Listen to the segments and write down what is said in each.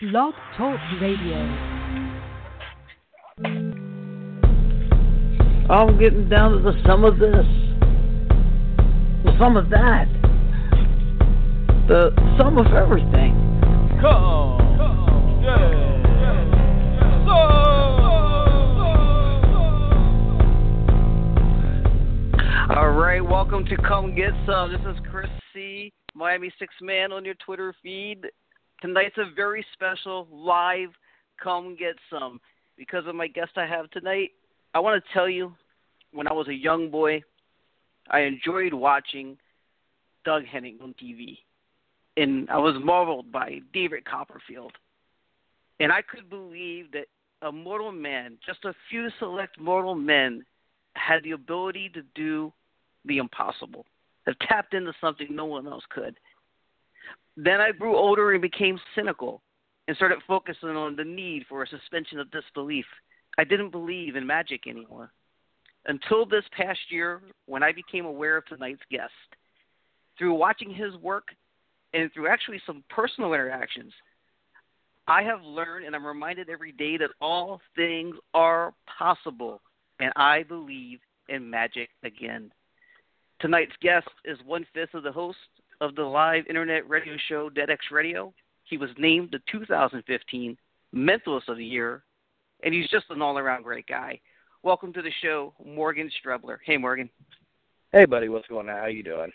Blog Talk Radio. I'm getting down to the sum of this, the sum of that, the sum of everything. Come, come get All right, welcome to Come Get Sum. This is Chris C, Miami Six Man on your Twitter feed. Tonight's a very special live Come Get Sum. Because of my guest I have tonight, I want to tell you when I was a young boy, I enjoyed watching Doug Henning on TV. And I was marveled by David Copperfield. And I could believe that a mortal man, just a few select mortal men, had the ability to do the impossible, have tapped into something no one else could. Then I grew older and became cynical and started focusing on the need for a suspension of disbelief. I didn't believe in magic anymore. Until this past year, when I became aware of tonight's guest. Through watching his work and through actually some personal interactions, I have learned and I'm reminded every day that all things are possible, and I believe in magic again. Tonight's guest is one fifth of the host of the live internet radio show DeadX Radio. He was named the 2015 Mentalist of the Year, and he's just an all around great guy. Welcome to the show, Morgan Strebler. Hey, Morgan. Hey, buddy. What's going on? How you doing?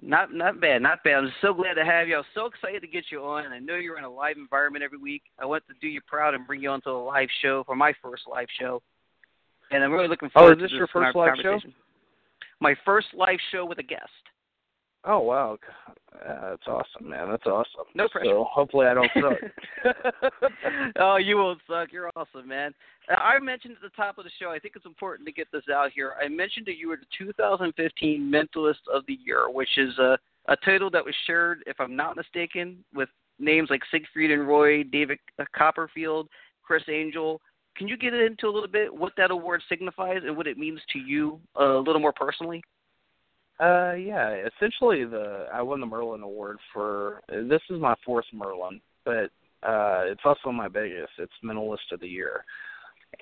Not not bad, not bad. I'm so glad to have you. I was so excited to get you on. I know you're in a live environment every week. I want to do you proud and bring you onto a live show for my first live show. And I'm really looking forward oh, is this to your first live show? My first live show with a guest. Oh wow, uh, that's awesome, man. That's awesome. No pressure. So hopefully I don't suck. oh, you won't suck. You're awesome, man. Uh, I mentioned at the top of the show. I think it's important to get this out here. I mentioned that you were the 2015 Mentalist of the Year, which is a a title that was shared, if I'm not mistaken, with names like Siegfried and Roy, David Copperfield, Criss Angel. Can you get into a little bit what that award signifies and what it means to you uh, a little more personally? Uh, yeah. Essentially, the I won the Merlin Award for this is my fourth Merlin, but uh, it's also my biggest. It's Mentalist of the Year,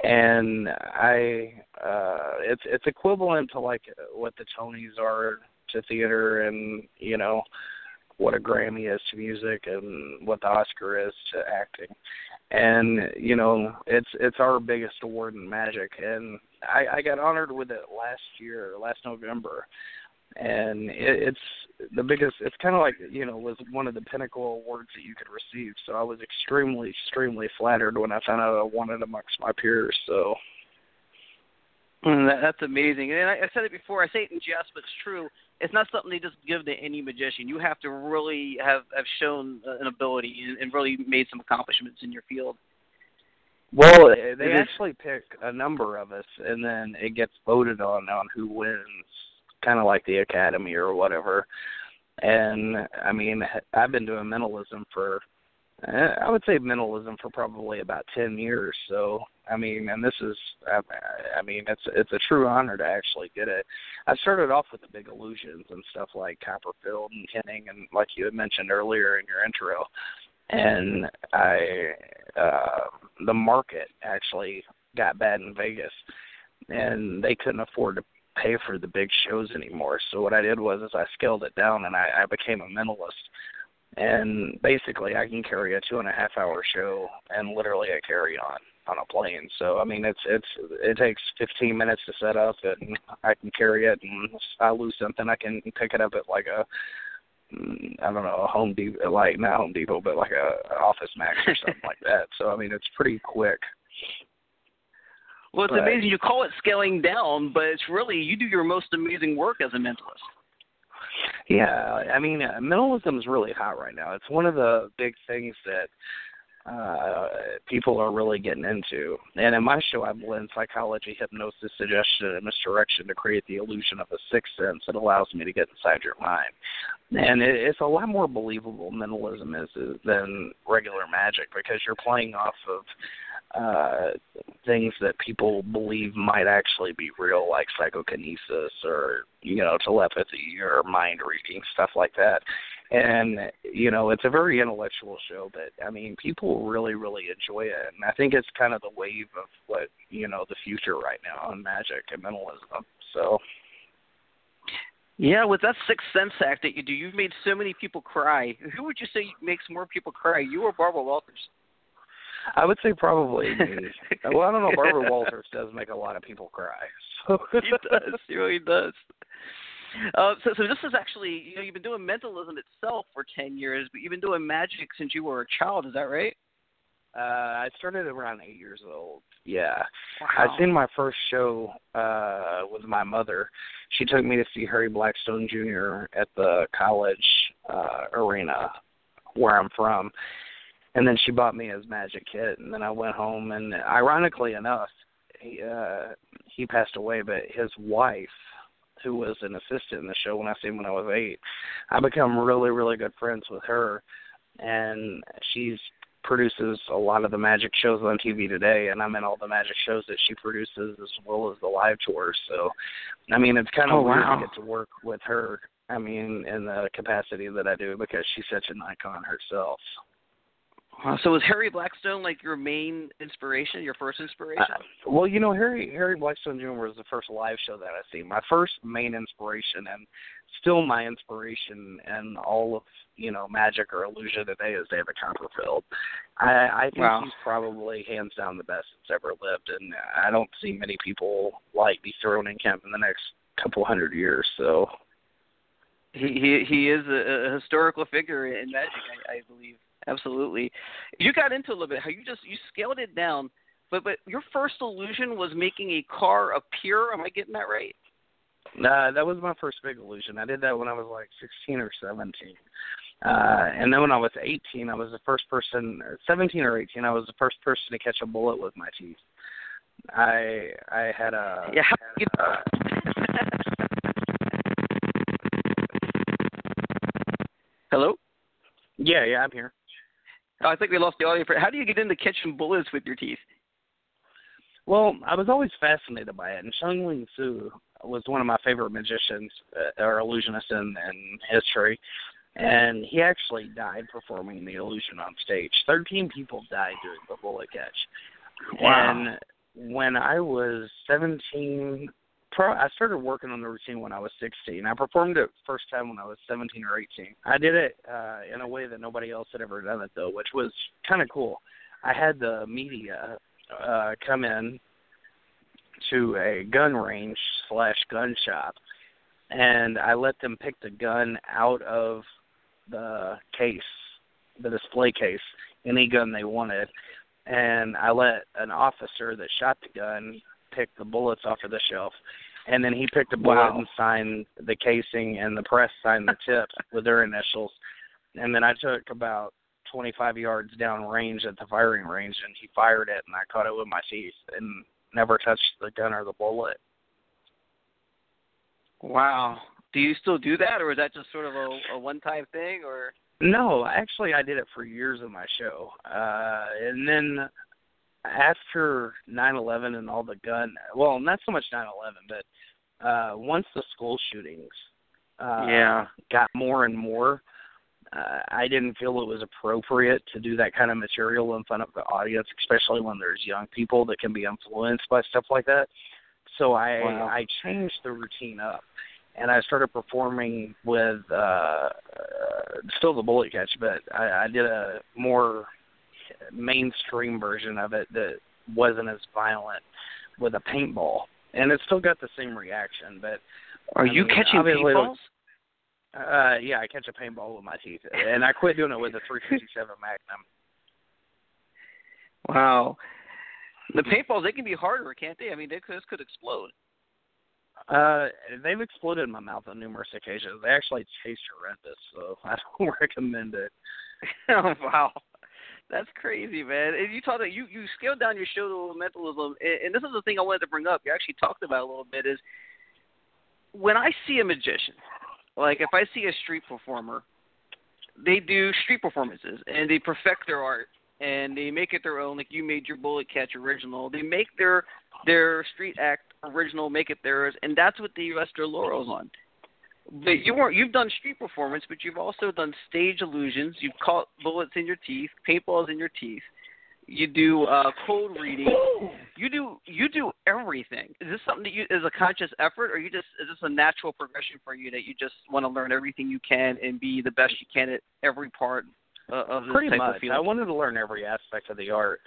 and I uh, it's it's equivalent to like what the Tonys are to theater, and you know what a Grammy is to music, and what the Oscar is to acting. And you know, it's it's our biggest award in magic, and I, I got honored with it last year, last November and it, it's the biggest. It's kind of like you know was one of the pinnacle awards that you could receive. So I was extremely, extremely flattered when I found out I won it amongst my peers. So. Mm, that, that's amazing, and I, I said it before. I say it in jest, but it's true. It's not something they just give to any magician. You have to really have have shown an ability and, and really made some accomplishments in your field. Well, they actually pick a number of us, and then it gets voted on on who wins kind of like the academy or whatever. And I mean, I've been doing mentalism for I would say mentalism for probably about 10 years. So, I mean, and this is I, I mean, it's it's a true honor to actually get it. I started off with the big illusions and stuff like Copperfield and Henning and like you had mentioned earlier in your intro. And I uh the market actually got bad in Vegas and they couldn't afford to pay for the big shows anymore. So what I did was is I scaled it down and I, I became a mentalist. And basically I can carry a two and a half hour show and literally I carry on on a plane. So I mean it's it's it takes fifteen minutes to set up and I can carry it and if I lose something I can pick it up at like a mm, don't know, a Home Depot like not Home Depot, but like a, a Office Max or something like that. So I mean it's pretty quick. Well, it's amazing. You call it scaling down, but it's really you do your most amazing work as a mentalist. Yeah, I mean, uh, mentalism is really hot right now. It's one of the big things that uh people are really getting into. And in my show, I blend psychology, hypnosis, suggestion, and misdirection to create the illusion of a sixth sense that allows me to get inside your mind. And it, it's a lot more believable mentalism is, is than regular magic because you're playing off of uh things that people believe might actually be real like psychokinesis or you know telepathy or mind reading stuff like that and you know it's a very intellectual show but i mean people really really enjoy it and i think it's kind of the wave of what you know the future right now on magic and mentalism so yeah, with that sixth sense act that you do, you've made so many people cry. Who would you say makes more people cry, you or Barbara Walters? I would say probably well, I don't know. Barbara Walters does make a lot of people cry. So he does. He really does. Uh, so, so this is actually, you know, you've been doing mentalism itself for ten years, but you've been doing magic since you were a child. Is that right? Uh, I started around eight years old. Yeah, wow. I seen my first show uh with my mother. She took me to see Harry Blackstone Jr. at the college uh arena where I'm from, and then she bought me his magic kit and then I went home and ironically enough he uh he passed away but his wife who was an assistant in the show when I seen when I was eight I become really really good friends with her and she's produces a lot of the magic shows on TV today and I'm in all the magic shows that she produces as well as the live tours so I mean it's kind of oh, weird wow. to get to work with her I mean in the capacity that I do because she's such an icon herself uh, so was Harry Blackstone like your main inspiration, your first inspiration? Uh, well, you know, Harry Harry Blackstone Jr. was the first live show that I seen. My first main inspiration, and still my inspiration, and all of you know magic or illusion today is David Copperfield. I, I think wow. he's probably hands down the best that's ever lived, and I don't see many people like dethroning him in camp in the next couple hundred years. So he he he is a, a historical figure in magic, I, I believe. Absolutely. You got into a little bit how you just you scaled it down, but but your first illusion was making a car appear. Am I getting that right? Uh, that was my first big illusion. I did that when I was like 16 or 17. Uh, and then when I was 18, I was the first person, 17 or 18, I was the first person to catch a bullet with my teeth. I I had a yeah. Had Hello. Yeah, yeah, I'm here. Oh, I think we lost the audio. For, how do you get into catching bullets with your teeth? Well, I was always fascinated by it, and Chung Ling Soo was one of my favorite magicians uh, or illusionists in, in history, and he actually died performing the illusion on stage. Thirteen people died during the bullet catch. Wow. And when I was seventeen, pro- I started working on the routine when I was 16. I performed it first time when I was 17 or 18. I did it uh, in a way that nobody else had ever done it though, which was kind of cool. I had the media uh, come in to a gun range slash gun shop, and I let them pick the gun out of the case, the display case, any gun they wanted, and I let an officer that shot the gun pick the bullets off of the shelf. And then he picked a bullet Wow. and signed the casing, and the press signed the tip with their initials. And then I took about 25 yards down range at the firing range, and he fired it, and I caught it with my teeth and never touched the gun or the bullet. Wow. Do you still do that, or is that just sort of a, a one-time thing, or? No, actually, I did it for years in my show, uh, and then after 9/11 and all the gun, well, not so much 9/11, but uh, once the school shootings uh, Yeah. got more and more, uh, I didn't feel it was appropriate to do that kind of material in front of the audience, especially when there's young people that can be influenced by stuff like that. So I Wow. I changed the routine up, and I started performing with uh, uh, still the bullet catch, but I, I did a more mainstream version of it that wasn't as violent with a paintball, and it still got the same reaction. But Are I you mean, catching paintballs? Uh, yeah, I catch a paintball with my teeth, and I quit doing it with a 357 Magnum. Wow. The paintballs they can be harder, can't they? I mean, they could, this could explode. Uh, they've exploded in my mouth on numerous occasions. They actually taste horrendous, so I don't recommend it. oh wow, that's crazy, man. And you talked about you you scaled down your show to mentalism, and, and this is the thing I wanted to bring up. You actually talked about a little bit is when I see a magician, like if I see a street performer, they do street performances and they perfect their art and they make it their own. Like you made your Bullet Catch original, they make their their street act original, make it theirs, and that's what they rest their laurels on. But you weren't. You've done street performance, but you've also done stage illusions. You've caught bullets in your teeth, paintballs in your teeth. You do uh, cold reading. You do you do everything. Is this something that you is a conscious effort, or you just is this a natural progression for you that you just want to learn everything you can and be the best you can at every part uh, of this Pretty type much. of field? I wanted to learn every aspect of the art.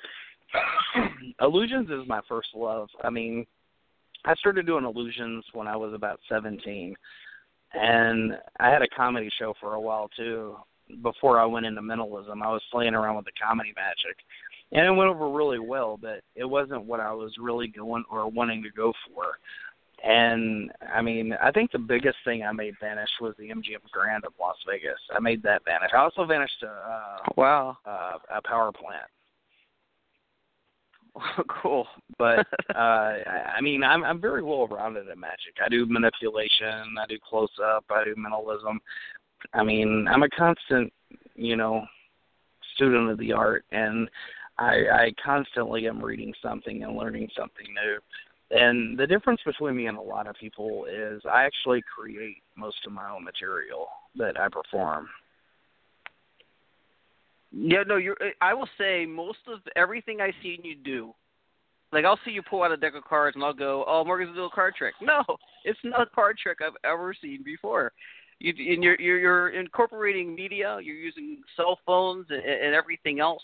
illusions is my first love. I mean, I started doing illusions when I was about 17. And I had a comedy show for a while too. Before I went into mentalism, I was playing around with the comedy magic. And it went over really well, but it wasn't what I was really going or wanting to go for. And I mean, I think the biggest thing I made vanish was the MGM Grand of Las Vegas. I made that vanish. I also vanished a uh, wow uh, a power plant. cool. But uh I mean I'm I'm very well rounded at magic. I do manipulation, I do close up, I do mentalism. I mean, I'm a constant, you know, student of the art and I I constantly am reading something and learning something new. And the difference between me and a lot of people is I actually create most of my own material that I perform. Yeah, no, you're. I will say most of everything I see you do, like I'll see you pull out a deck of cards and I'll go, "Oh, Morgan's doing a card trick." No, it's not a card trick I've ever seen before. You and you're you're, you're incorporating media. You're using cell phones and, and everything else.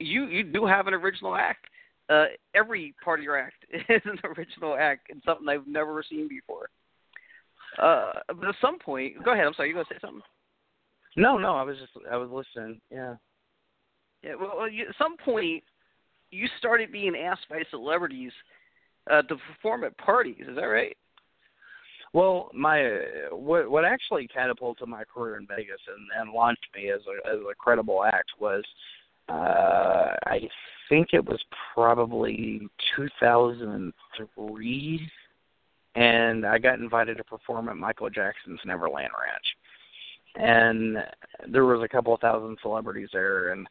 You you do have an original act. Uh, every part of your act is an original act and something I've never seen before. Uh, but at some point, go ahead. I'm sorry. You gonna say something? No, no, I was just I was listening. Yeah. Yeah, well, you, at some point, you started being asked by celebrities uh, to perform at parties. Is that right? Well, my what what actually catapulted my career in Vegas and, and launched me as a as a credible act was uh I think it was probably 2003 and I got invited to perform at Michael Jackson's Neverland Ranch. And there was a couple of thousand celebrities there and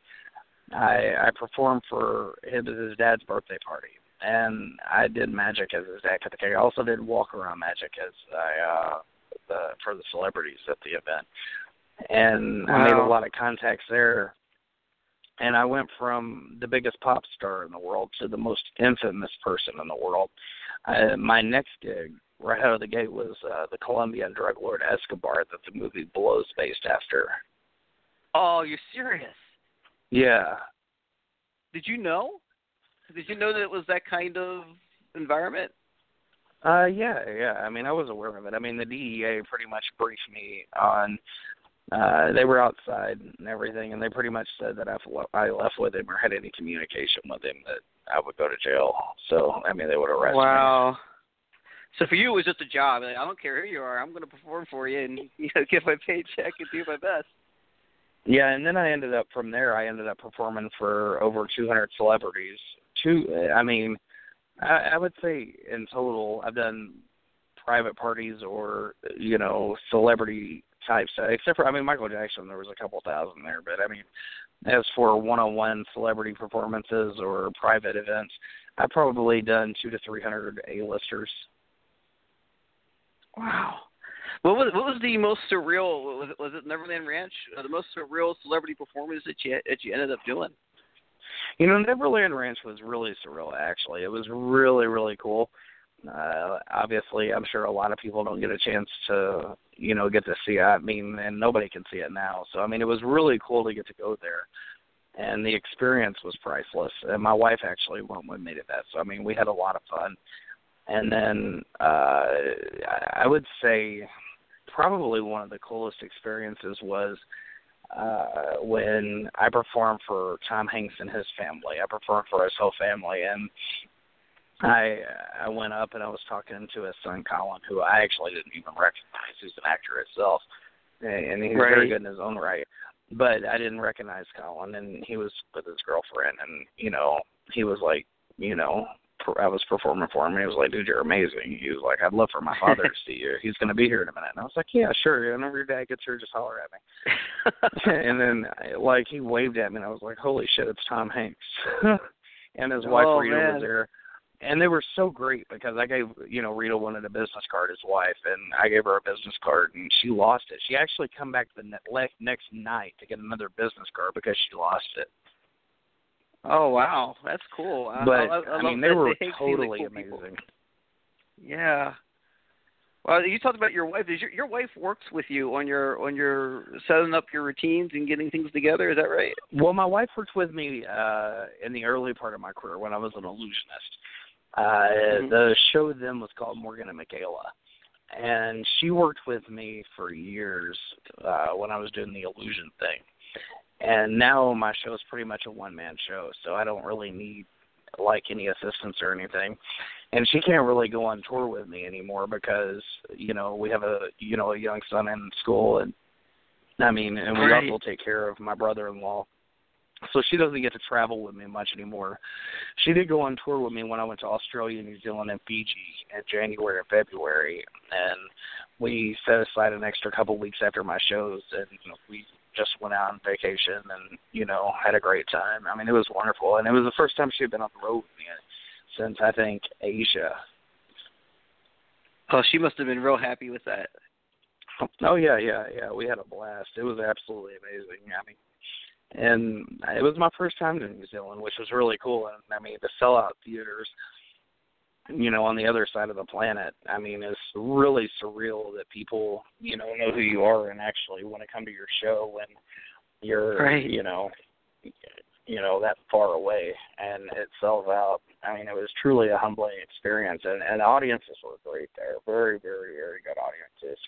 I I performed for his, his dad's birthday party, and I did magic as his dad cut the cake. I also did walk around magic as I uh the for the celebrities at the event, and I made a lot of contacts there. And I went from the biggest pop star in the world to the most infamous person in the world. Uh, my next gig, right out of the gate, was uh, the Colombian drug lord Escobar that the movie Blow is based after. Oh, you're serious? Yeah, Did you know? Did you know that it was that kind of environment? Uh, yeah, yeah. I mean, I was aware of it. I mean, the DEA pretty much briefed me on. Uh, they were outside and everything, and they pretty much said that if I left with him or had any communication with him, that I would go to jail. So, I mean, they would arrest me. wow. So for you, it was just a job. I don't care who you are. I'm going to perform for you and you know, get my paycheck and do my best. Yeah, and then I ended up from there. I ended up performing for over 200 celebrities. Two, I mean, I, I would say in total, I've done private parties or you know celebrity types. Except for, I mean, Michael Jackson, there was a couple thousand there, but I mean, as for one-on-one celebrity performances or private events, I've probably done two to three hundred A-listers. Wow. What was what was the most surreal? Was it, was it Neverland Ranch? Uh, the most surreal celebrity performance that you that you ended up doing? You know, Neverland Ranch was really surreal. Actually, it was really really cool. Uh, obviously, I'm sure a lot of people don't get a chance to, you know, get to see it. I mean, and nobody can see it now. So, I mean, it was really cool to get to go there, and the experience was priceless. And my wife actually went with me to that. So, I mean, we had a lot of fun. And then uh, I I would say probably one of the coolest experiences was uh when I performed for Tom Hanks and his family. I performed for his whole family and I I went up and I was talking to his son Colin, who I actually didn't even recognize, who's an actor himself, and he's right. very good in his own right. But I didn't recognize Colin, and he was with his girlfriend, and you know he was like, you know, I was performing for him, and he was like, "Dude, you're amazing." He was like, "I'd love for my father to see you. He's going to be here in a minute." And I was like, "Yeah, sure. Whenever your dad gets here, just holler at me." and then, like, he waved at me, and I was like, "Holy shit, it's Tom Hanks!" and his wife Oh, Rita man. was there, and they were so great because I gave, you know, Rita wanted a business card, his wife, and I gave her a business card, and she lost it. She actually come back the ne- next night to get another business card because she lost it. Oh wow, that's cool. I- But I, I, I mean, they were like totally cool people. amazing. Yeah. Well, you talked about your wife. Is your your wife works with you on your on your setting up your routines and getting things together? Is that right? Well, my wife worked with me uh in the early part of my career when I was an illusionist. Uh Mhm. the show then was called Morgan and Michaela. And she worked with me for years uh when I was doing the illusion thing. And now my show is pretty much a one man show, so I don't really need like any assistance or anything. And she can't really go on tour with me anymore because, you know, we have a you know, a young son in school and I mean, and we Right. also take care of my brother in law. So she doesn't get to travel with me much anymore. She did go on tour with me when I went to Australia, New Zealand, and Fiji in January and February, and we set aside an extra couple weeks after my shows, and we just went out on vacation and you know had a great time. I mean, it was wonderful, and it was the first time she had been on the road with me since I think Asia. Oh, she must have been real happy with that. Oh yeah, yeah, yeah. We had a blast. It was absolutely amazing. I mean, and it was my first time to New Zealand, which was really cool. And I mean, the sell out theaters, you know, on the other side of the planet. I mean, it's really surreal that people, you know, know who you are and actually want to come to your show when you're, Right. you know, you know that far away and it sells out. I mean, it was truly a humbling experience, and and the audiences were great there. Very, very, very good audiences.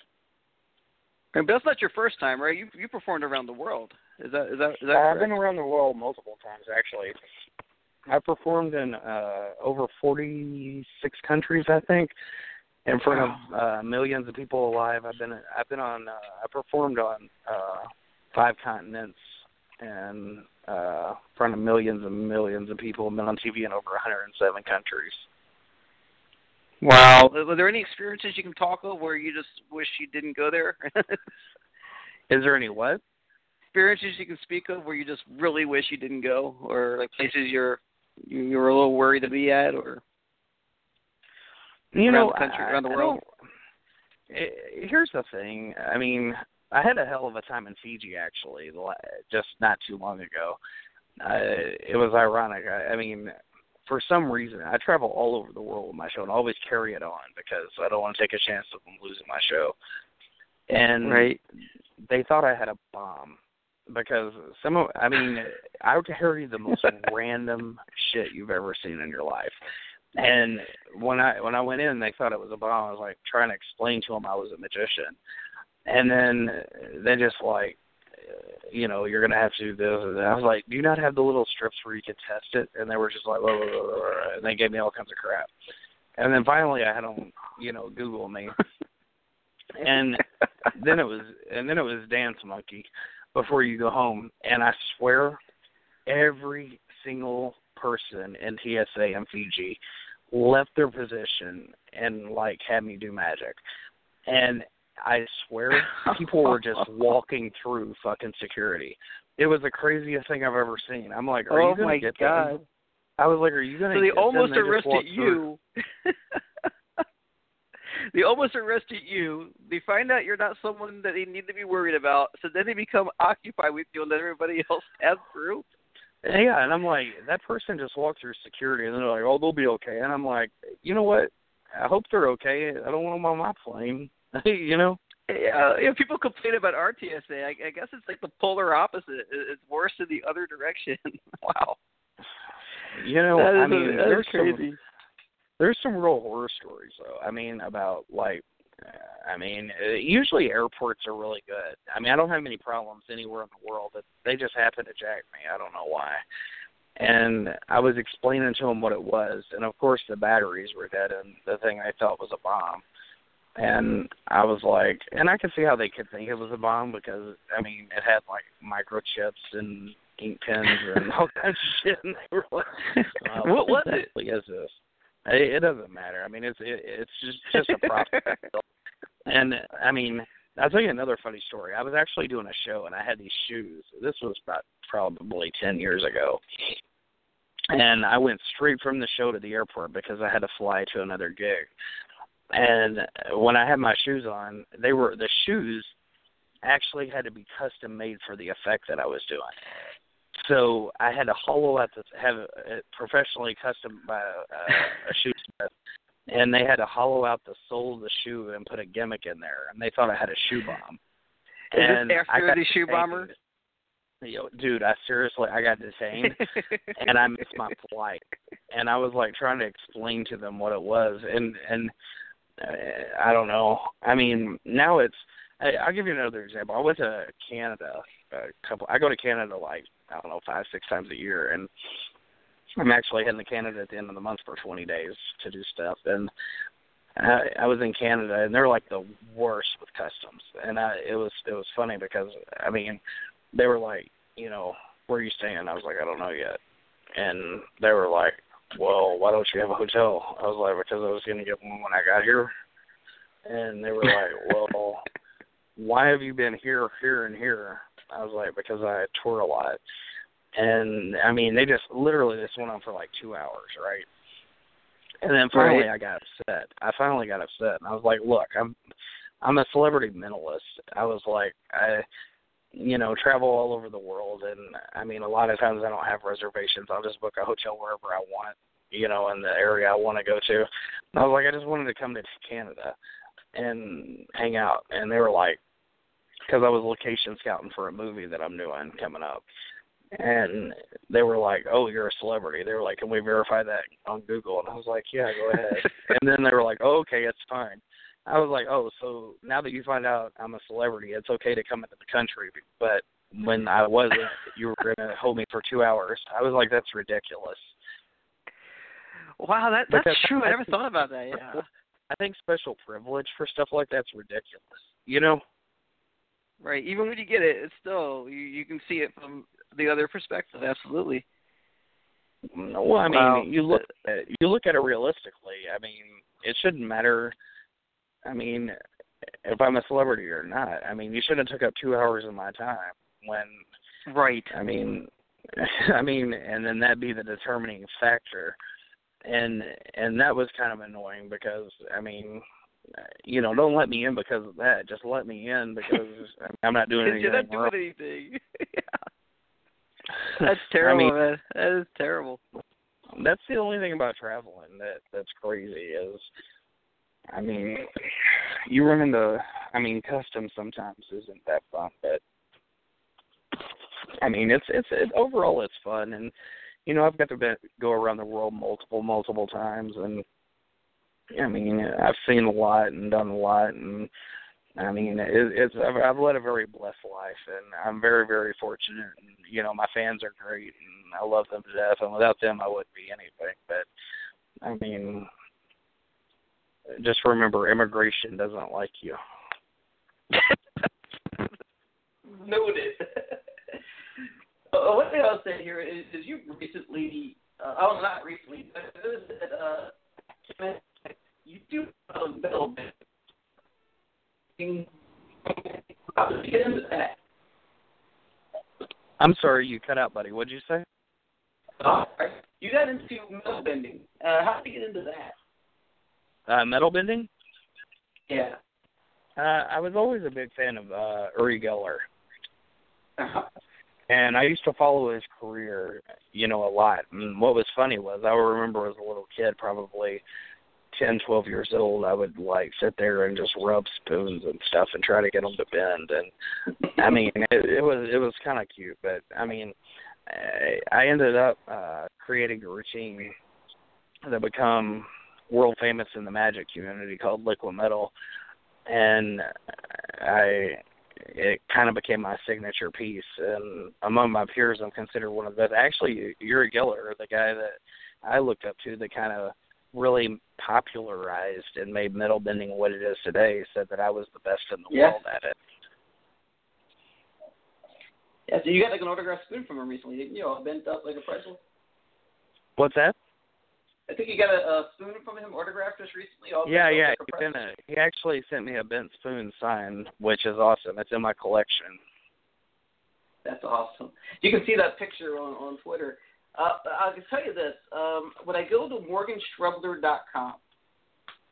And but that's not your first time, right? You you performed around the world. Is that is that is that I've been around the world multiple times actually. I performed in uh over 46 countries, I think, in front of uh millions of people alive. I've been I've been on uh, I performed on uh five continents and uh in front of millions and millions of people. I've been on TV in over 107 countries. Wow. Were there any experiences you can talk of where you just wish you didn't go there? Is there any what? experiences you can speak of where you just really wish you didn't go, or like places you're you, you were a little worried to be at, or You around know, the country, I- around the world? don't- eh, Here's the thing. I mean, I had a hell of a time in Fiji actually, just not too long ago. Uh, it was ironic. I, I mean, for some reason, I travel all over the world with my show, and I always carry it on because I don't want to take a chance of them losing my show. And Right. they thought I had a bomb because some of I mean I would carry the most random shit you've ever seen in your life. And when I when I went in, they thought it was a bomb. I was like trying to explain to them I was a magician, and then they just like, you know, you're gonna have to do this. And I was like, do you not have the little strips where you can test it? And they were just like, blah, blah, blah, blah, and they gave me all kinds of crap. And then finally, I had them, you know, Google me, and then it was and then it was dance monkey before you go home and i swear every single person in tsa in fiji left their position and like had me do magic and i swear people were just walking through fucking security it was the craziest thing i've ever seen i'm like are oh you gonna my get god! them? i was like are you gonna So they almost arrested you. they almost arrested you. They find out you're not someone that they need to be worried about. So then they become occupied with you and let everybody else pass through. Yeah, and I'm like, that person just walked through security, and they're like, oh, they'll be okay. And I'm like, you know what? I hope they're okay. I don't want them on my plane. you know? Yeah, you know, people complain about our TSA. I, I guess it's like the polar opposite. It's worse in the other direction. wow. You know, I mean, that is there's crazy. some there's some real horror stories though. I mean, about like, I mean, uh, usually airports are really good. I mean, I don't have any problems anywhere in the world, but they just happen to jack me. I don't know why. and I was explaining to him what it was, and of course the batteries were dead, and the thing I thought was a bomb. And I was like, and I could see how they could think it was a bomb because I mean it had like microchips and ink pens and all kinds of shit. And they were like, uh, What was it? Is this? It, it doesn't matter. I mean, it's it, it's just just a prop. and I mean, I'll tell you another funny story. I was actually doing a show and I had these shoes. This was about probably ten years ago. And I went straight from the show to the airport because I had to fly to another gig. And when I had my shoes on, they were the shoes actually had to be custom made for the effect that I was doing. So I had to hollow out the have it professionally custom by a, a shoesmith, and they had to hollow out the sole of the shoe and put a gimmick in there, and they thought I had a shoe bomb. Is and this after the shoe bomber? Yo, dude, I seriously, I got detained, and I missed my flight, and I was like trying to explain to them what it was, and and uh, I don't know. I mean, now it's. I, I'll give you another example. I went to Canada a couple. I go to Canada like I don't know five six times a year, and I'm actually heading to Canada at the end of the month for 20 days to do stuff. And I, I was in Canada, and they're like the worst with customs. And I, it was it was funny because I mean, they were like, you know, where are you staying? I was like, I don't know yet. And they were like, well, why don't you have a hotel? I was like, because I was going to get one when I got here. And they were like, well, why have you been here, here, and here? I was like, because I tour a lot. And I mean, they just literally this went on for like two hours, right? And then finally, Right. I got upset. I finally got upset, and I was like, "Look, I'm, I'm a celebrity mentalist." I was like, I, you know, travel all over the world, and I mean, a lot of times I don't have reservations. I'll just book a hotel wherever I want, you know, in the area I want to go to. And I was like, I just wanted to come to Canada and hang out, and they were like, because I was location scouting for a movie that I'm doing coming up. And they were like, "Oh, you're a celebrity." They were like, "Can we verify that on Google?" And I was like, "Yeah, go ahead." and then they were like, "Oh, okay, it's fine." I was like, "Oh, so now that you find out I'm a celebrity, it's okay to come into the country." But when I wasn't, you were going to hold me for two hours. I was like, "That's ridiculous." Wow, that that's Because true. I I never thought about that. Yeah. I think special privilege for stuff like that's ridiculous. You know? Right. Even when you get it, it's still you you can see it from the other perspective. Absolutely. Well, I mean, Wow. you look at you look at it realistically. I mean, it shouldn't matter. I mean, if I'm a celebrity or not. I mean, you shouldn't have took up two hours of my time when. Right. I mean, I mean, and then that be the determining factor, and and that was kind of annoying because I mean, you know, don't let me in because of that. Just let me in because I'm not doing anything You're not doing wrong. anything. yeah. That's terrible, I mean, man. That is terrible. that's the only thing about traveling that that's crazy is I mean you run into I mean customs sometimes isn't that fun but I mean it's it's it, overall it's fun and you know I've got to be, go around the world multiple multiple times and I mean I've seen a lot and done a lot and I mean, it, it's I've, I've led a very blessed life, and I'm very, very fortunate. And you know, my fans are great, and I love them to death. And without them, I wouldn't be anything. But I mean, just remember, immigration doesn't like you. Noted. uh, thing I'll say here is, is you recently, uh, oh, not recently, but it was uh, metal band. How did you get into that? I'm sorry, you cut out, buddy. What'd you say? You got into metal bending. Uh, how did you get into that? Uh, metal bending? Yeah. Uh, I was always a big fan of uh, Uri Geller. and I used to follow his career, you know, a lot. And what was funny was I remember as a little kid, probably ten, twelve years old, I would like sit there and just rub spoons and stuff and try to get them to bend. And I mean, it, it was it was kind of cute, but I mean, I, I ended up uh, creating a routine that become world famous in the magic community called liquid metal, and I it kind of became my signature piece. And among my peers, I'm considered one of the. Actually, Uri Geller, the guy that I looked up to, that kind of really popularized and made metal bending what it is today, said that I was the best in the Yeah. world at it. Yeah, so you got like an autographed spoon from him recently, didn't you? All bent up like a pretzel. What's that? I think you got a, a spoon from him autographed just recently. All Yeah, yeah. like He, a, he actually sent me a bent spoon sign, which is awesome. It's in my collection. That's awesome. You can see that picture on on Twitter. Uh, I can tell you this: um, when I go to morganstrebler.com,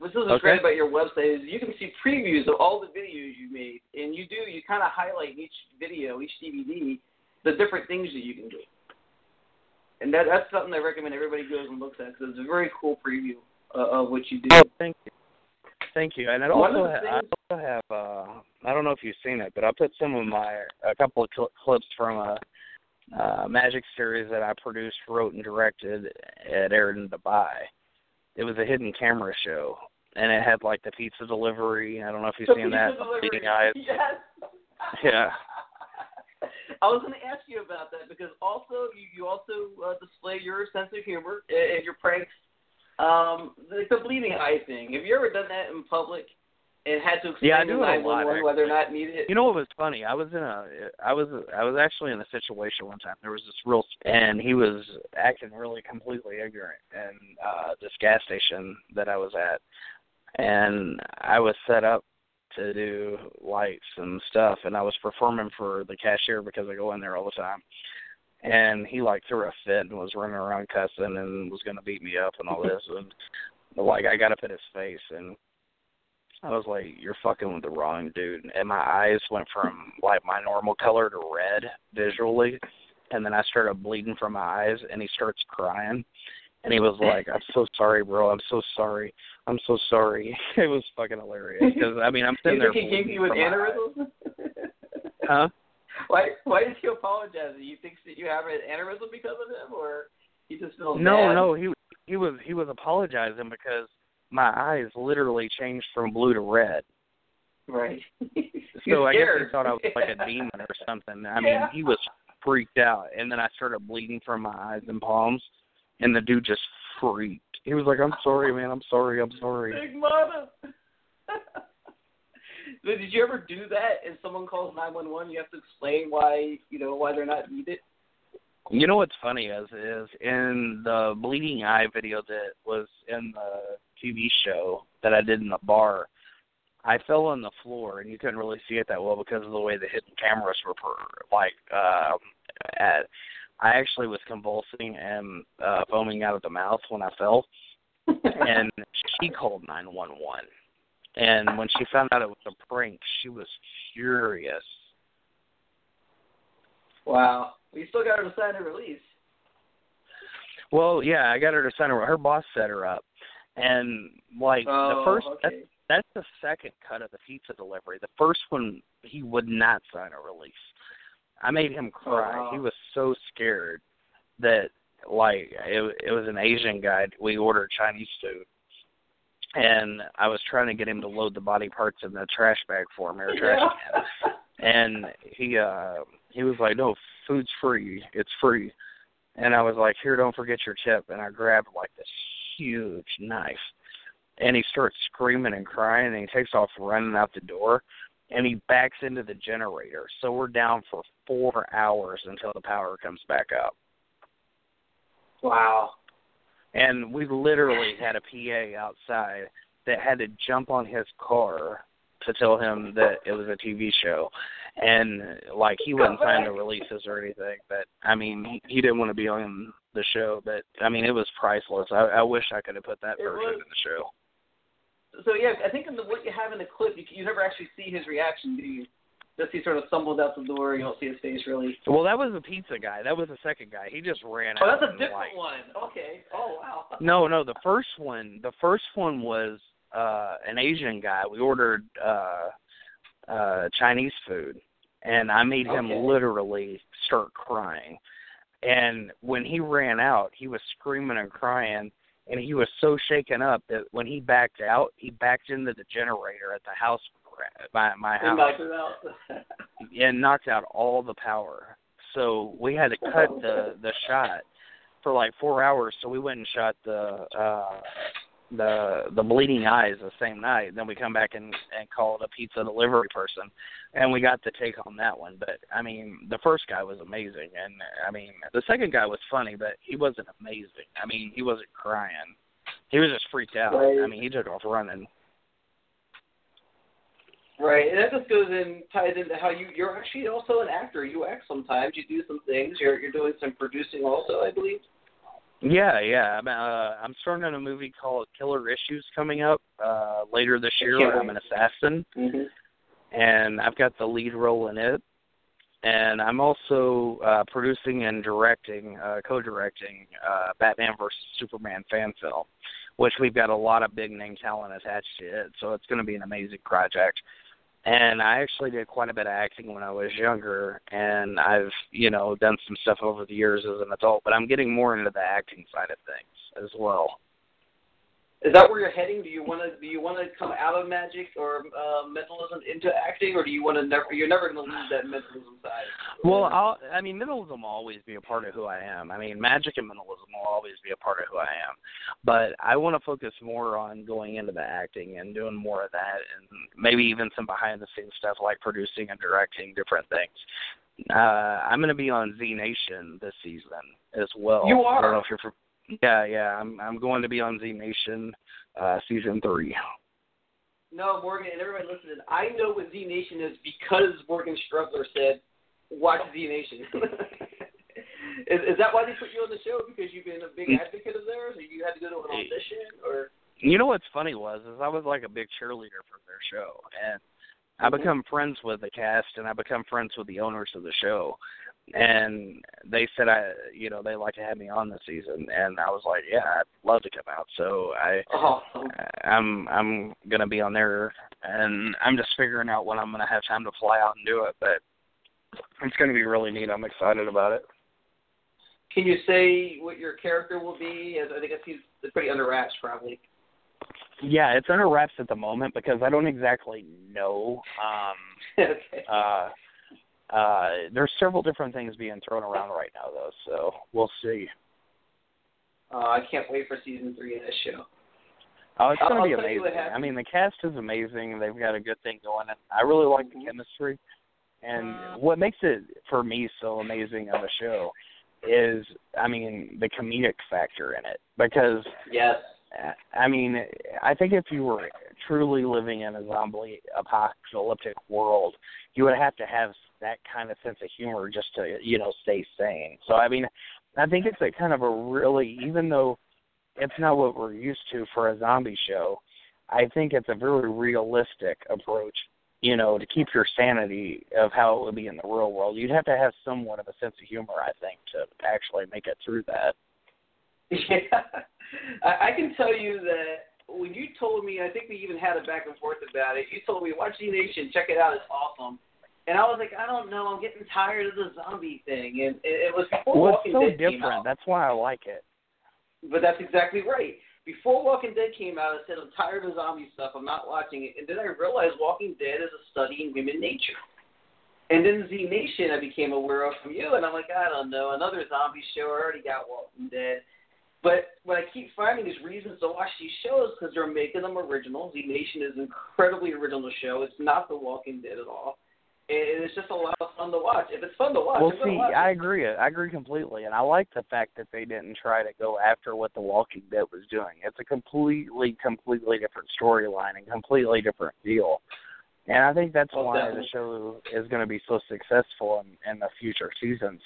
this is what's Okay. great about your website is you can see previews of all the videos you made, and you do you kind of highlight each video, each DVD, the different things that you can do. And that that's something I recommend everybody goes and looks at because it's a very cool preview uh, of what you do. Oh, thank you. Thank you. And I also ha- I things- also have uh I don't know if you've seen it, but I put some of my a couple of cl- clips from a uh magic series that I produced, wrote and directed at aired in Dubai. It was a hidden camera show and it had like the pizza delivery. I don't know if you've The seen that. Bleeding eyes. Yes. Yeah. I was going to ask you about that because also you, you also uh, display your sense of humor and your pranks. Um, like the bleeding eye thing. Have you ever done that in public and had to explain Yeah, I to do it lot, 911 whether or not needed? You know what was funny? I was in a I was I was actually in a situation one time. There was this real and he was acting really completely ignorant in uh this gas station that I was at. And I was set up to do lights and stuff and I was performing for the cashier because I go in there all the time. And he like threw a fit and was running around cussing and was gonna beat me up and all this and like I got up in his face and I was like, "You're fucking with the wrong dude," and my eyes went from like my normal color to red visually, and then I started bleeding from my eyes, and he starts crying, and he was like, "I'm so sorry, bro. I'm so sorry. I'm so sorry." It was fucking hilarious because I mean I'm sitting you there think he gave you an aneurysm? Huh? why Why did you apologize? Do you think that you have an aneurysm because of him, or he just feels No, bad? no, he he was he was apologizing because my eyes literally changed from blue to red. Right. So I guess he thought I was like a demon or something. I Yeah. mean, he was freaked out, and then I started bleeding from my eyes and palms, and the dude just freaked. He was like, "I'm sorry, man. I'm sorry. I'm sorry." Big mama. Did you ever do that? And someone calls nine one one, you have to explain why you know why they're not needed. You know what's funny is is in the bleeding eye video that was in the TV show that I did in the bar. I fell on the floor, and you couldn't really see it that well because of the way the hidden cameras were per, like um, at. I actually was convulsing and uh, foaming out of the mouth when I fell, and she called nine one one. And when she found out it was a prank, she was furious. Wow. Well, you still got her to sign a release. Well, yeah, I got her to sign her. Her boss set her up, and like Oh, the first, okay. that's that's the second cut of the pizza delivery. The first one, he would not sign a release. I made him cry. Oh, wow. He was so scared that like it, it was an Asian guy. We ordered Chinese food, and I was trying to get him to load the body parts in the trash bag for me or trash can and he uh he was like no food's free it's free and i was like here don't forget your tip and i grabbed like this huge knife. And he starts screaming and crying and he takes off running out the door and he backs into the generator. So we're down for four hours until the power comes back up. Wow. and we literally had a PA outside that had to jump on his car to tell him that it was a TV show, and like he wouldn't sign the releases or anything. But I mean, he, he didn't want to be on the show. But I mean, it was priceless. I, I wish I could have put that It version was. in the show. So yeah, I think in the what you have in the clip, you, you never actually see his reaction, do you? Just he sort of stumbled out the door. You don't see his face really. Well, that was the pizza guy. That was the second guy. He just ran Oh, out. that's a different like, one. Okay. Oh wow. No, no, the first one the first one was uh an Asian guy. We ordered uh uh Chinese food and I made him literally start crying. And when he ran out, he was screaming and crying and he was so shaken up that when he backed out, he backed into the generator at the house my my house knocked it out. and knocked out all the power. So we had to cut the the shot for like four hours. So we went and shot the uh the the bleeding eyes the same night. Then we come back and and called a pizza delivery person, and we got the take on that one. But I mean, the first guy was amazing, and I mean, the second guy was funny, but he wasn't amazing. I mean, he wasn't crying. He was just freaked out. Right. I mean, he took off running. Right, and that just goes in ties into how you you're actually also an actor. You act sometimes. You do some things. You're you're doing some producing also, I believe. Yeah, yeah. I'm uh, I'm starting a movie called Killer Issues coming up uh later this year. can't I'm an assassin, Mm-hmm. and I've got the lead role in it. And I'm also uh producing and directing, uh co-directing uh Batman versus Superman fan film, which we've got a lot of big name talent attached to it. So it's going to be an amazing project. And I actually did quite a bit of acting when I was younger, and I've, you know, done some stuff over the years as an adult, but I'm getting more into the acting side of things as well. Is that where you're heading? Do you want to do you want to come out of magic or uh, mentalism into acting, or do you want to never? You're never going to lose that mentalism side. Well, I'll, I mean, mentalism will always be a part of who I am. I mean, magic and mentalism will always be a part of who I am. But I want to focus more on going into the acting and doing more of that, and maybe even some behind the scenes stuff like producing and directing different things. Uh, I'm going to be on Z Nation this season as well. You are. I don't know if you're. Yeah, yeah. I'm I'm going to be on Z Nation uh, season three. No, Morgan, and everybody listening, I know what Z Nation is because Morgan Strebler said, "Watch Z Nation." is, is that why they put you on the show? Because you've been a big Mm. advocate of theirs, or you had to go to an audition, or You know what's funny was is I was like a big cheerleader for their show, and I Mhm. become friends with the cast, and I become friends with the owners of the show, and they said I, you know, they like to have me on this season, and I was like, yeah, I'd love to come out. So I, awesome. I'm I'm gonna be on there, and I'm just figuring out when I'm gonna have time to fly out and do it, but it's gonna be really neat. I'm excited about it. Can you say what your character will be? As I think it's it's pretty under wraps, probably. Yeah, it's under wraps at the moment because I don't exactly know. Um, okay. uh, uh, there's several different things being thrown around right now, though, so we'll see. Uh, I can't wait for season three of this show. Oh, it's going to be I'll tell you what amazing. I mean, the cast is amazing. They've got a good thing going. I really like the chemistry. And what makes it for me so amazing of a show is, I mean, the comedic factor in it. Because Yes. I mean, I think if you were truly living in a zombie apocalyptic world, you would have to have that kind of sense of humor just to, you know, stay sane. So, I mean, I think it's a kind of a really, even though it's not what we're used to for a zombie show, I think it's a very realistic approach, you know, to keep your sanity of how it would be in the real world. You'd have to have somewhat of a sense of humor, I think, to actually make it through that. Yeah. I, can tell you that when you told me, I think we even had a back and forth about it. You told me, watch Z Nation, check it out, it's awesome. And I was like, I don't know, I'm getting tired of the zombie thing. And it, it was before Well, Walking so Dead came different. out. That's why I like it. But that's exactly right. Before Walking Dead came out, I said, I'm tired of zombie stuff, I'm not watching it. And then I realized Walking Dead is a study in human nature. And then Z Nation I became aware of from you, and I'm like, I don't know, another zombie show. I already got Walking Dead. But what I keep finding is reasons to watch these shows because they're making them original. Z Nation is an incredibly original show. It's not The Walking Dead at all. And it's just a lot of fun to watch. If it's fun to watch, Well, see, watch I agree. I agree completely, and I like the fact that they didn't try to go after what The Walking Dead was doing. It's a completely, completely different storyline and completely different deal. And I think that's Oh, why the show is going to be so successful in, in the future seasons.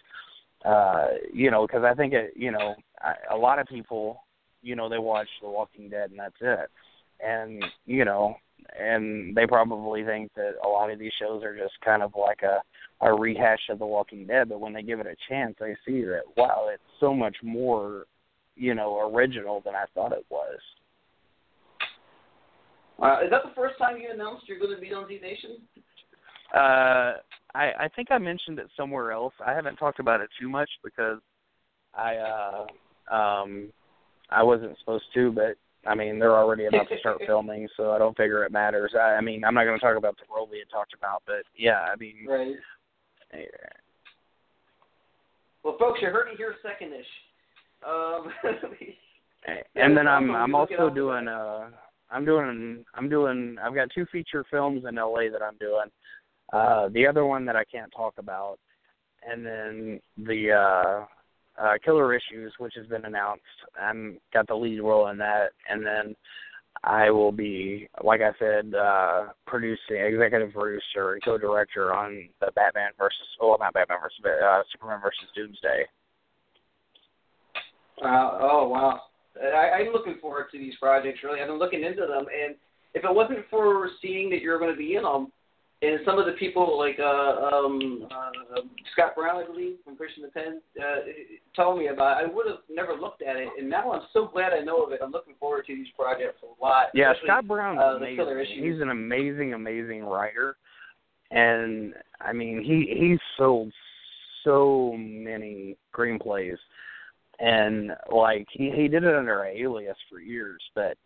Uh, you know, because I think it, you know, I, a lot of people, you know, they watch The Walking Dead and that's it, and you know, and they probably think that a lot of these shows are just kind of like a a rehash of The Walking Dead, but when they give it a chance, they see that wow, it's so much more, you know, original than I thought it was. Uh, is that the first time you announced you're going to be on Z Nation? Uh, I I think I mentioned it somewhere else. I haven't talked about it too much because I uh um I wasn't supposed to, but I mean, they're already about to start filming, so I don't figure it matters. I, I mean, I'm not going to talk about the role we had talked about, but yeah, I mean, right. Yeah. Well, folks, you heard it here secondish. Um, and then I'm I'm also doing uh I'm doing I'm doing I've got two feature films in LA that I'm doing. Uh the other one that I can't talk about and then the uh uh Killer Issues which has been announced. I'm got the lead role in that and then I will be like I said uh producing executive producer and co-director on the Batman versus oh not Batman versus uh Superman versus Doomsday. Uh, oh wow! I, I'm looking forward to these projects. Really, I've been looking into them, and if it wasn't for seeing that you're going to be in them, and some of the people like uh, um, uh, Scott Brown, I believe, from Christian the Pen, uh, telling me about, it, I would have never looked at it, and now I'm so glad I know of it. I'm looking forward to these projects a lot. Yeah, Scott Brown's uh, amazing. He's an amazing, amazing writer, and I mean, he he's sold so many screenplays and like he he did it under an alias for years but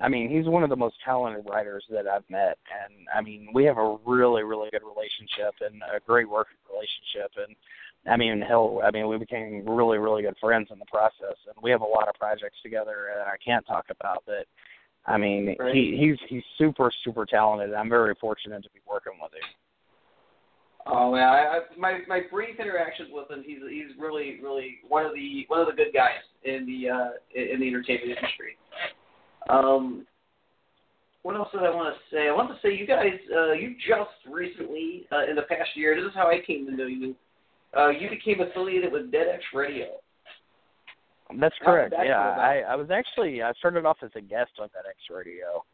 i mean he's one of the most talented writers that i've met and i mean we have a really really good relationship and a great working relationship and i mean hell i mean we became really really good friends in the process and we have a lot of projects together that i can't talk about but i mean right. he he's he's super super talented i'm very fortunate to be working with him Oh man, I, I, my my brief interactions with him, he's he's really really one of the one of the good guys in the uh, in the entertainment industry. Um, what else did I want to say? I want to say you guys, uh, you just recently uh, in the past year. This is how I came to know you. Uh, you became affiliated with Dead X Radio. That's correct. That yeah, I I was actually I started off as a guest on Dead X Radio,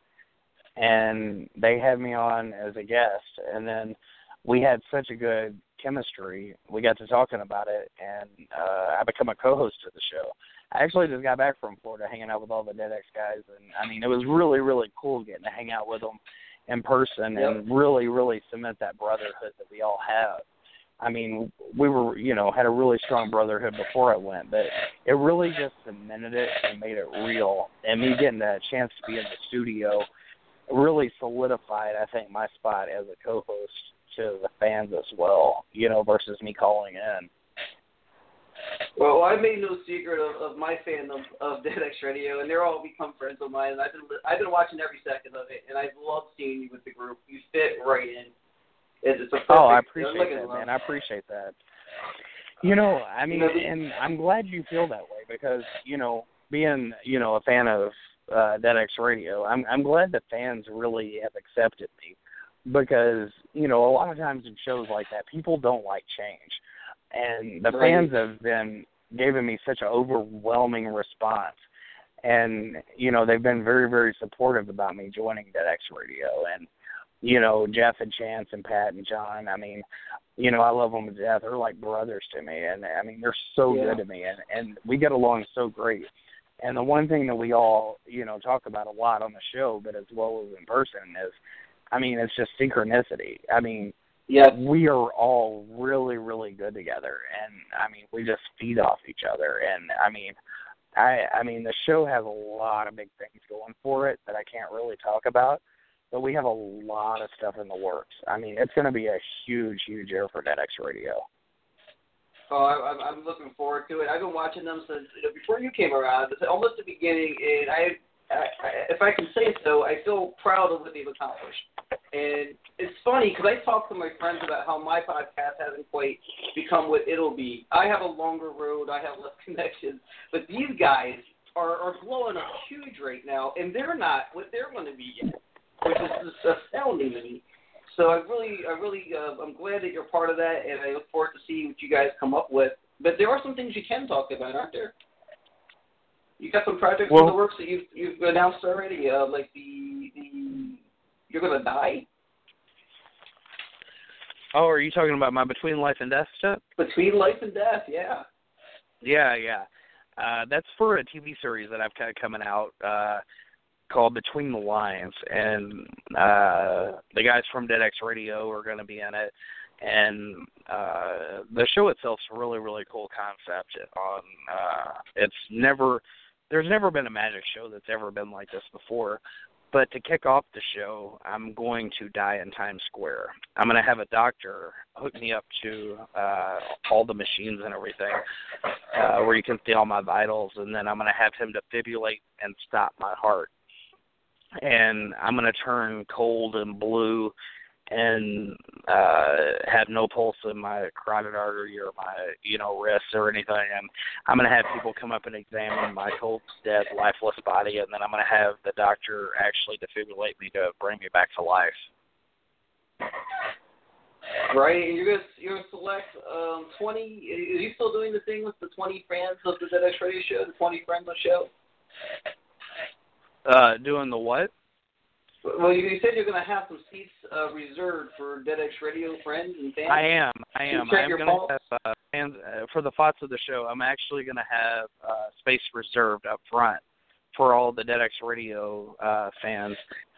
and they had me on as a guest, and then we had such a good chemistry. We got to talking about it, and uh, I become a co-host of the show. I actually just got back from Florida, hanging out with all the Dead X guys, and I mean, it was really, really cool getting to hang out with them in person yep. and really, really cement that brotherhood that we all have. I mean, we were, you know, had a really strong brotherhood before I went, but it really just cemented it and made it real. And me getting that chance to be in the studio really solidified, I think, my spot as a co-host to the fans as well, you know, versus me calling in. Well, I made no secret of, of my fandom of Dead X Radio, and they're all become friends of mine. And I've been I've been watching every second of it, and I've loved seeing you with the group. You fit right in. It's, it's a perfect, oh, I appreciate that, man. I appreciate that. You know, I mean, and I'm glad you feel that way because you know, being you know a fan of uh, Dead X Radio, I'm I'm glad the fans really have accepted me because you know a lot of times in shows like that people don't like change. And the fans have been giving me such an overwhelming response. And you know they've been very very supportive about me joining Dead X Radio. And you know Jeff and Chance and Pat and John I mean you know I love them to death. They're like brothers to me. And I mean they're so yeah. good to me. And and we get along so great. And the one thing that we all you know talk about a lot on the show but as well as in person is I mean, it's just synchronicity. I mean, yeah, we are all really, really good together, and I mean, we just feed off each other. And I mean, I, I mean, the show has a lot of big things going for it that I can't really talk about, but we have a lot of stuff in the works. I mean, it's going to be a huge, huge year for Dead X Radio. Oh, I, I'm looking forward to it. I've been watching them since you know, before you came around. It's almost the beginning, and I If I can say so, I feel proud of what they've accomplished. And it's funny because I talk to my friends about how my podcast hasn't quite become what it'll be. I have a longer road, I have less connections, but these guys are, are blowing up huge right now, and they're not what they're going to be yet, which is just astounding to me. So I really, I really, uh, I'm glad that you're part of that, and I look forward to seeing what you guys come up with. But there are some things you can talk about, aren't there? You got some projects well, in the works that you've you've announced already, uh, like the the you're gonna die. Oh, are you talking about my Between Life and Death stuff? Between Life and Death, yeah. Yeah, yeah. Uh, that's for a TV series that I've got coming out uh, called Between the Lines, and uh, the guys from Dead X Radio are going to be in it. And uh, the show itself's a really, really cool concept. On uh, it's never there's never been a magic show that's ever been like this before. But to kick off the show, I'm going to die in Times Square. I'm going to have a doctor hook me up to uh, all the machines and everything, uh, where you can see all my vitals, and then I'm going to have him defibrillate and stop my heart. And I'm going to turn cold and blue and uh have no pulse in my carotid artery or my you know wrist or anything and I'm gonna have people come up and examine my cold dead lifeless body and then I'm gonna have the doctor actually defibrillate me to bring me back to life. Right, and you're gonna you're gonna select um twenty are you still doing the thing with the twenty friends of the Dead X Radio show, the twenty friends of the show? Uh doing the what? Well, you, you said you're going to have some seats uh, reserved for Dead X Radio friends and fans. I am. I am. I am going to have uh, fans uh, for the thoughts of the show. I'm actually going to have uh, space reserved up front for all the Dead X Radio uh, fans,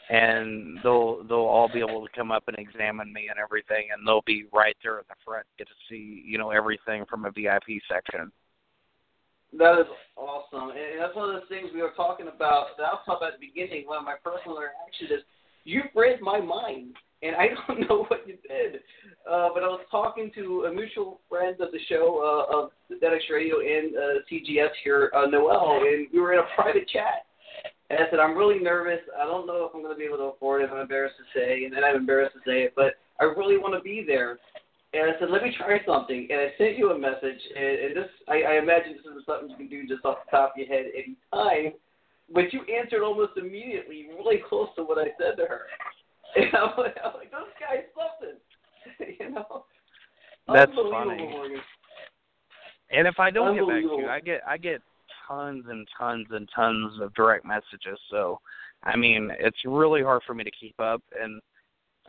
and they'll they'll all be able to come up and examine me and everything, and they'll be right there at the front, get to see you know everything from a VIP section. That is awesome, and that's one of those things we were talking about. That I was talking about at the beginning. One of my personal interactions is you've read my mind, and I don't know what you did. Uh, but I was talking to a mutual friend of the show uh, of Dead X Radio and uh, CGS here, uh, Noel, and we were in a private chat. And I said, I'm really nervous. I don't know if I'm going to be able to afford it. I'm embarrassed to say, and then I'm embarrassed to say it, but I really want to be there. And I said, let me try something. And I sent you a message. And, and this, I, I imagine this is something you can do just off the top of your head any time. But you answered almost immediately, really close to what I said to her. And I'm like, I'm like this guy's something. you know? That's funny. Morgan. And if I don't get back to you, I get I get tons and tons and tons of direct messages. So, I mean, it's really hard for me to keep up, and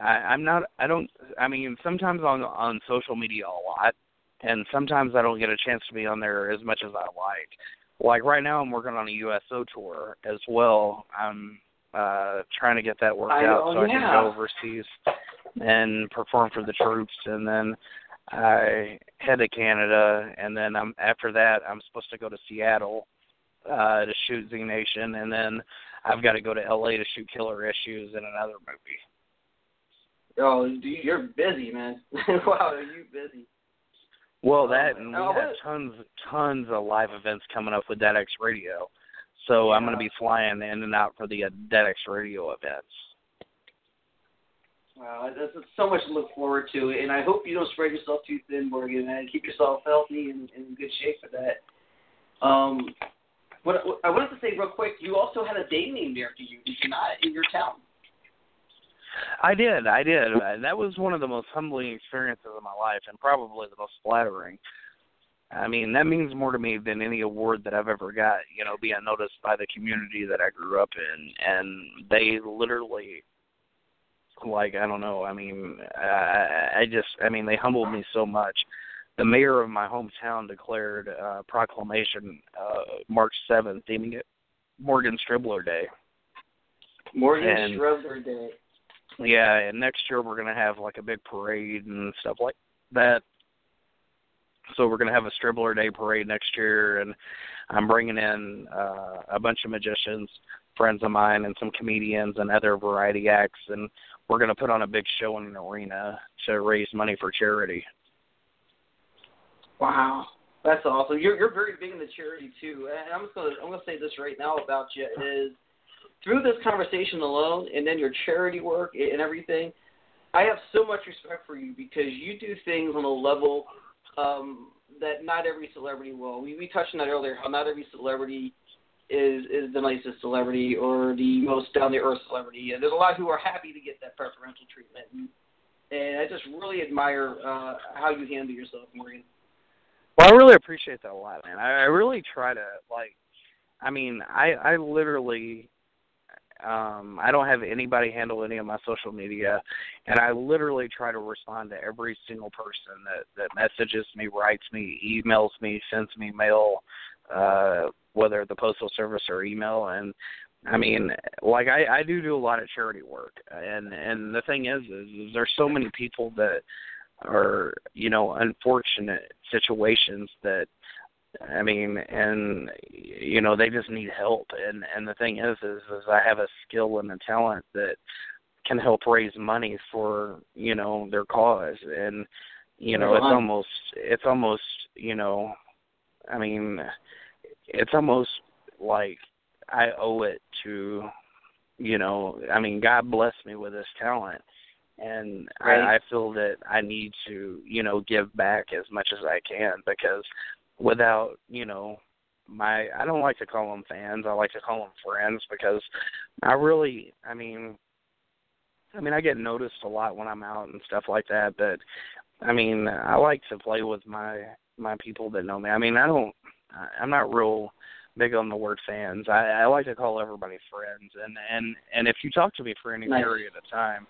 I, I'm not. I don't. I mean, sometimes on on social media a lot, and sometimes I don't get a chance to be on there as much as I like. Like right now, I'm working on a USO tour as well. I'm uh trying to get that worked I out so I can go overseas and perform for the troops, and then I head to Canada, and then I'm after that I'm supposed to go to Seattle uh, to shoot Z Nation, and then I've got to go to LA to shoot Killer Issues in another movie. Oh, dude, you're busy, man. wow, are you busy? Well, Oh, that and we Oh, have tons, tons of live events coming up with Dead X Radio. So I'm going to be flying in and out for the uh, Dead X Radio events. Wow, that's so much to look forward to, and I hope you don't spread yourself too thin, Morgan, and keep yourself healthy and in good shape for that. Um, what, what I wanted to say real quick, you also had a day named after you, did you not, in your town? I did, I did. That was one of the most humbling experiences of my life, and probably the most flattering. I mean, that means more to me than any award that I've ever got. You know, being noticed by the community that I grew up in, and they literally, like, I don't know. I mean, I, I just, I mean, they humbled me so much. The mayor of my hometown declared uh, proclamation uh, March seventh, deeming it Morgan Strebler Day. Morgan And- Schroeder Day. Yeah, and next year we're gonna have like a big parade and stuff like that. So we're gonna have a Strebler Day parade next year, and I'm bringing in uh, a bunch of magicians, friends of mine, and some comedians and other variety acts, and we're gonna put on a big show in an arena to raise money for charity. Wow, that's awesome. You're you're very big in the charity too, and I'm just gonna I'm gonna say this right now about you is through this conversation alone, and then your charity work and everything. I have so much respect for you because you do things on a level um, that not every celebrity will. We we touched on that earlier. How not every celebrity is is the nicest celebrity or the most down to earth celebrity, and there's a lot who are happy to get that preferential treatment. And, and I just really admire uh, how you handle yourself, Morgan. Well, I really appreciate that a lot, man. I, I really try to like. I mean, I I literally, um, I don't have anybody handle any of my social media, and I literally try to respond to every single person that that messages me, writes me, emails me, sends me mail, uh, whether the postal service or email, and I mean, like I I do do a lot of charity work, and and the thing is, is, is there's so many people that are you know unfortunate situations that I mean, and you know they just need help. And and the thing is, is, is I have a skill and a talent that can help raise money for you know their cause. And you know it's almost it's almost you know, I mean, it's almost like I owe it to you know i mean god blessed me with this talent and right. I, I feel that i need to you know give back as much as i can because without you know my i don't like to call them fans i like to call them friends because i really i mean i mean i get noticed a lot when i'm out and stuff like that but i mean i like to play with my my people that know me i mean i don't i'm not real big on the word fans. I, I like to call everybody friends, and and and if you talk to me for any nice. period of time,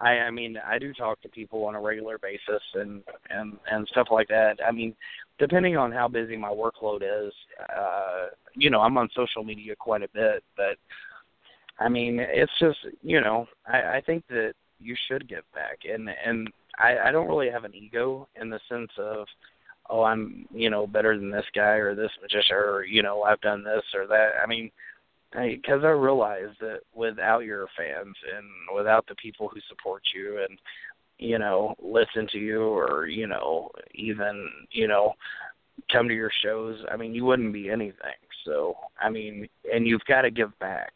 I I mean I do talk to people on a regular basis and and and stuff like that. I mean, depending on how busy my workload is, uh, you know, I'm on social media quite a bit, but I mean, it's just you know, I I think that you should give back, and and I I don't really have an ego in the sense of oh i'm you know better than this guy or this magician or you know i've done this or that. I mean because I, I realize that without your fans and without the people who support you and you know listen to you or you know even you know come to your shows i mean you wouldn't be anything so i mean and you've got to give back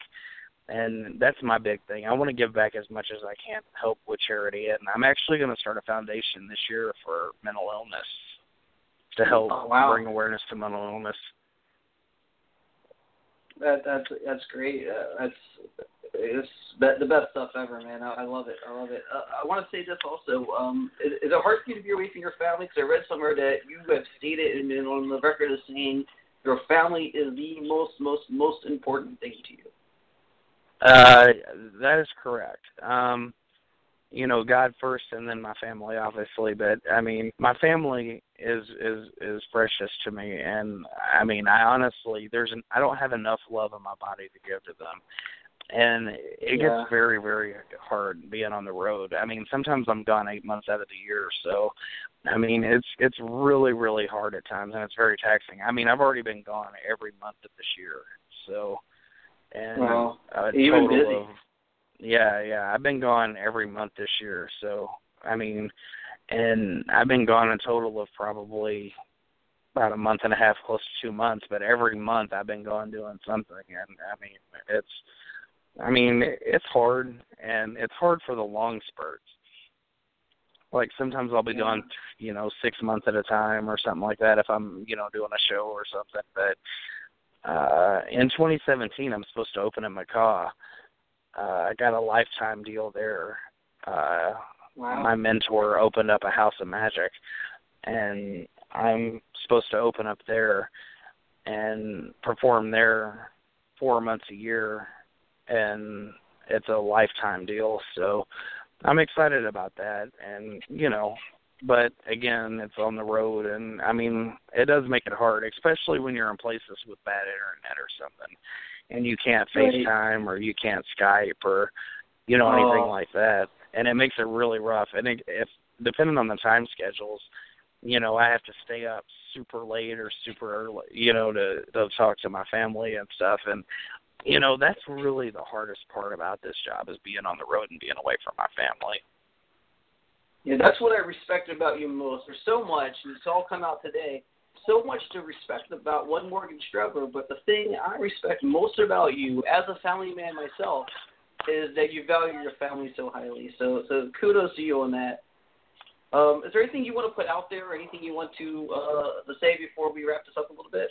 and that's my big thing. I want to give back as much as I can, help with charity, and I'm actually going to start a foundation this year for mental illness to help oh, wow. bring awareness to mental illness. That that's that's great. Uh, that's it's the best stuff ever, man. I, I love it. I love it. Uh, I want to say this also. Um, is, is it hard for you to be away from your family? Because I read somewhere that you have stated and been on the record as saying your family is the most most most important thing to you. Uh, that is correct. Um, you know God first and then my family obviously but I mean my family is is is precious to me and I mean I honestly there's an I don't have enough love in my body to give to them and it yeah. gets very very hard being on the road I mean sometimes I'm gone 8 months out of the year so I mean it's it's really really hard at times and it's very taxing I mean I've already been gone every month of this year so and well, a even total busy. of yeah, yeah. I've been gone every month this year, so I mean, and I've been gone a total of probably about a month and a half, close to two months. But every month I've been gone doing something, and I mean, it's, I mean, it's hard, and it's hard for the long spurts. Like sometimes I'll be yeah. gone, you know, six months at a time or something like that if I'm, you know, doing a show or something. But uh in 2017, I'm supposed to open at Macau uh, I got a lifetime deal there. Uh, wow. My mentor opened up a house of magic, and I'm supposed to open up there and perform there four months a year, and it's a lifetime deal. So I'm excited about that, and you know, but again, it's on the road, and I mean, it does make it hard, especially when you're in places with bad internet or something and you can't FaceTime or you can't Skype or you know anything oh. like that, and it makes it really rough. And it, if depending on the time schedules, you know, I have to stay up super late or super early, you know, to to talk to my family and stuff. And you know, that's really the hardest part about this job is being on the road and being away from my family. Yeah, that's what I respect about you most. There's so much, and it's all come out today so much to respect about one Morgan Strebler, but the thing I respect most about you, as a family man myself, is that you value your family so highly. So, so kudos to you on that. Um, is there anything you want to put out there, or anything you want to uh, to say before we wrap this up a little bit?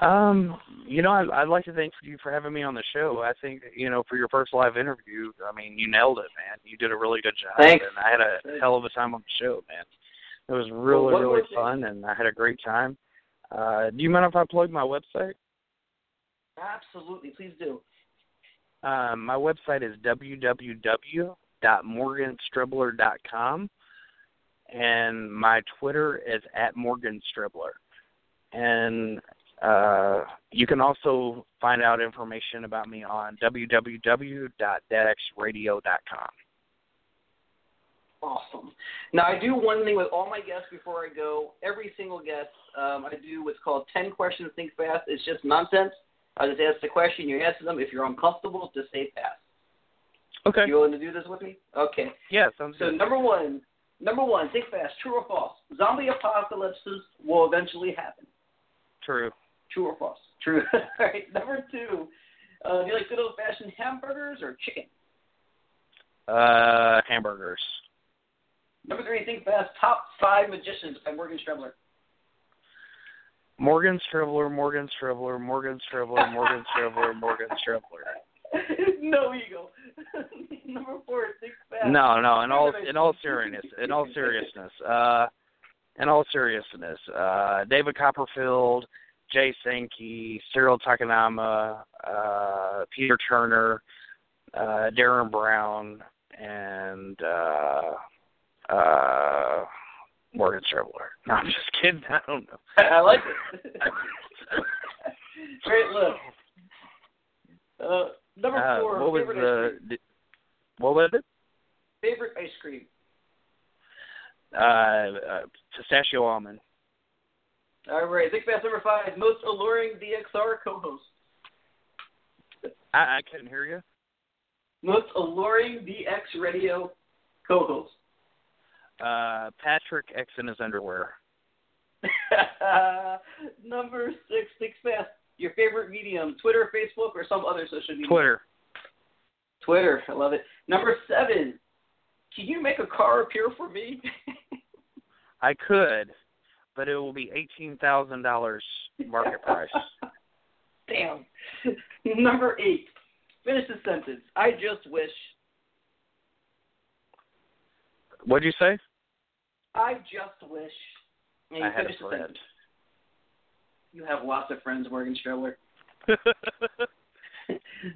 Um, you know, I'd, I'd like to thank you for having me on the show. I think, you know, for your first live interview, I mean, you nailed it, man. You did a really good job, Thanks. and I had a hell of a time on the show, man. It was really, well, really fun, and I had a great time. Uh, do you mind if I plug my website? Absolutely, please do. Um, my website is www.morganstrebler.com, and my Twitter is at Morgan Strebler. And uh, you can also find out information about me on www.deadxradio.com. Awesome. Now I do one thing with all my guests before I go. Every single guest, um, I do what's called ten questions. Think fast. It's just nonsense. I just ask the question, you answer them. If you're uncomfortable, just say pass. Okay. You willing to do this with me? Okay. Yeah, sounds So good. number one, number one, think fast. True or false? Zombie apocalypses will eventually happen. True. True or false? True. All right. Number two, uh, do you like good old fashioned hamburgers or chicken? Uh, hamburgers. Number three, think fast. Top five magicians by Morgan Strebler. Morgan Strebler, Morgan Strebler, Morgan Strebler, Morgan Strebler, Morgan Strebler. no ego. Number four, think fast. No, no. In all in all seriousness, in all seriousness, uh, in all seriousness, uh, David Copperfield, Jay Sankey, Cyril Takayama, uh, Peter Turner, uh, Derren Brown, and uh, uh, Morgan Strebler. No, I'm just kidding. I don't know. I like it. Great look. Uh, number Uh, four, what was the? cream. What was it? Favorite ice cream. Uh, uh, pistachio almond. All right, think fast. Number five, most alluring DXR co-host. I, I couldn't hear you. Most alluring DX radio co-host. Uh, Patrick X in his underwear. Number six, think fast. Your favorite medium, Twitter, Facebook, or some other social media? Twitter. Twitter, I love it. Number seven, can you make a car appear for me? I could, but it will be eighteen thousand dollars market price. Damn. Number eight, finish the sentence. I just wish. What'd you say? I just wish. And you I had a friend. sentence. You have lots of friends, Morgan Strebler.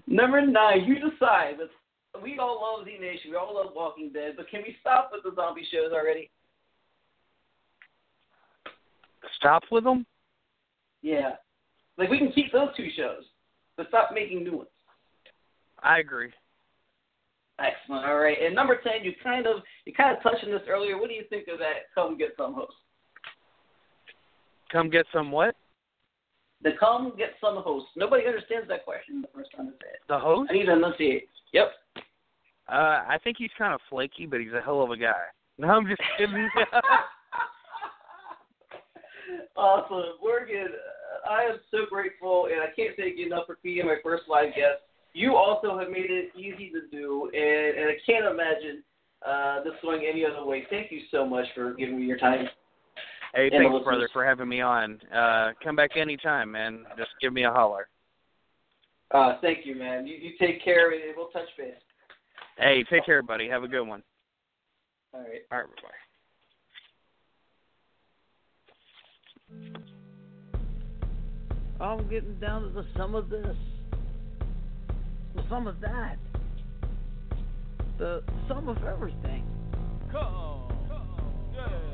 Number nine, you decide. We all love Z Nation. We all love Walking Dead, but can we stop with the zombie shows already? Stop with them? Yeah. Like we can keep those two shows, but stop making new ones. I agree. Excellent. All right. And number ten, you kind of you kind of touched on this earlier. What do you think of that? Come Get Sum host. Come get some what? The come get some host. Nobody understands that question the first time I say it. The host? I need to enunciate. Yep. Uh, I think he's kind of flaky, but he's a hell of a guy. No, I'm just kidding. awesome, Morgan. I am so grateful, and I can't thank you enough for being my first live guest. You also have made it easy to do, and, and I can't imagine uh, this going any other way. Thank you so much for giving me your time. hey, And thanks, brother, for having me on. Uh, come back anytime, man. Just give me a holler. Uh, thank you, man. You, you take care, and we'll touch base. Hey, take care, buddy. Have a good one. All right. All right, bye. I'm getting down to the sum of this, the sum of that, the sum of everything. Come. come, Yeah.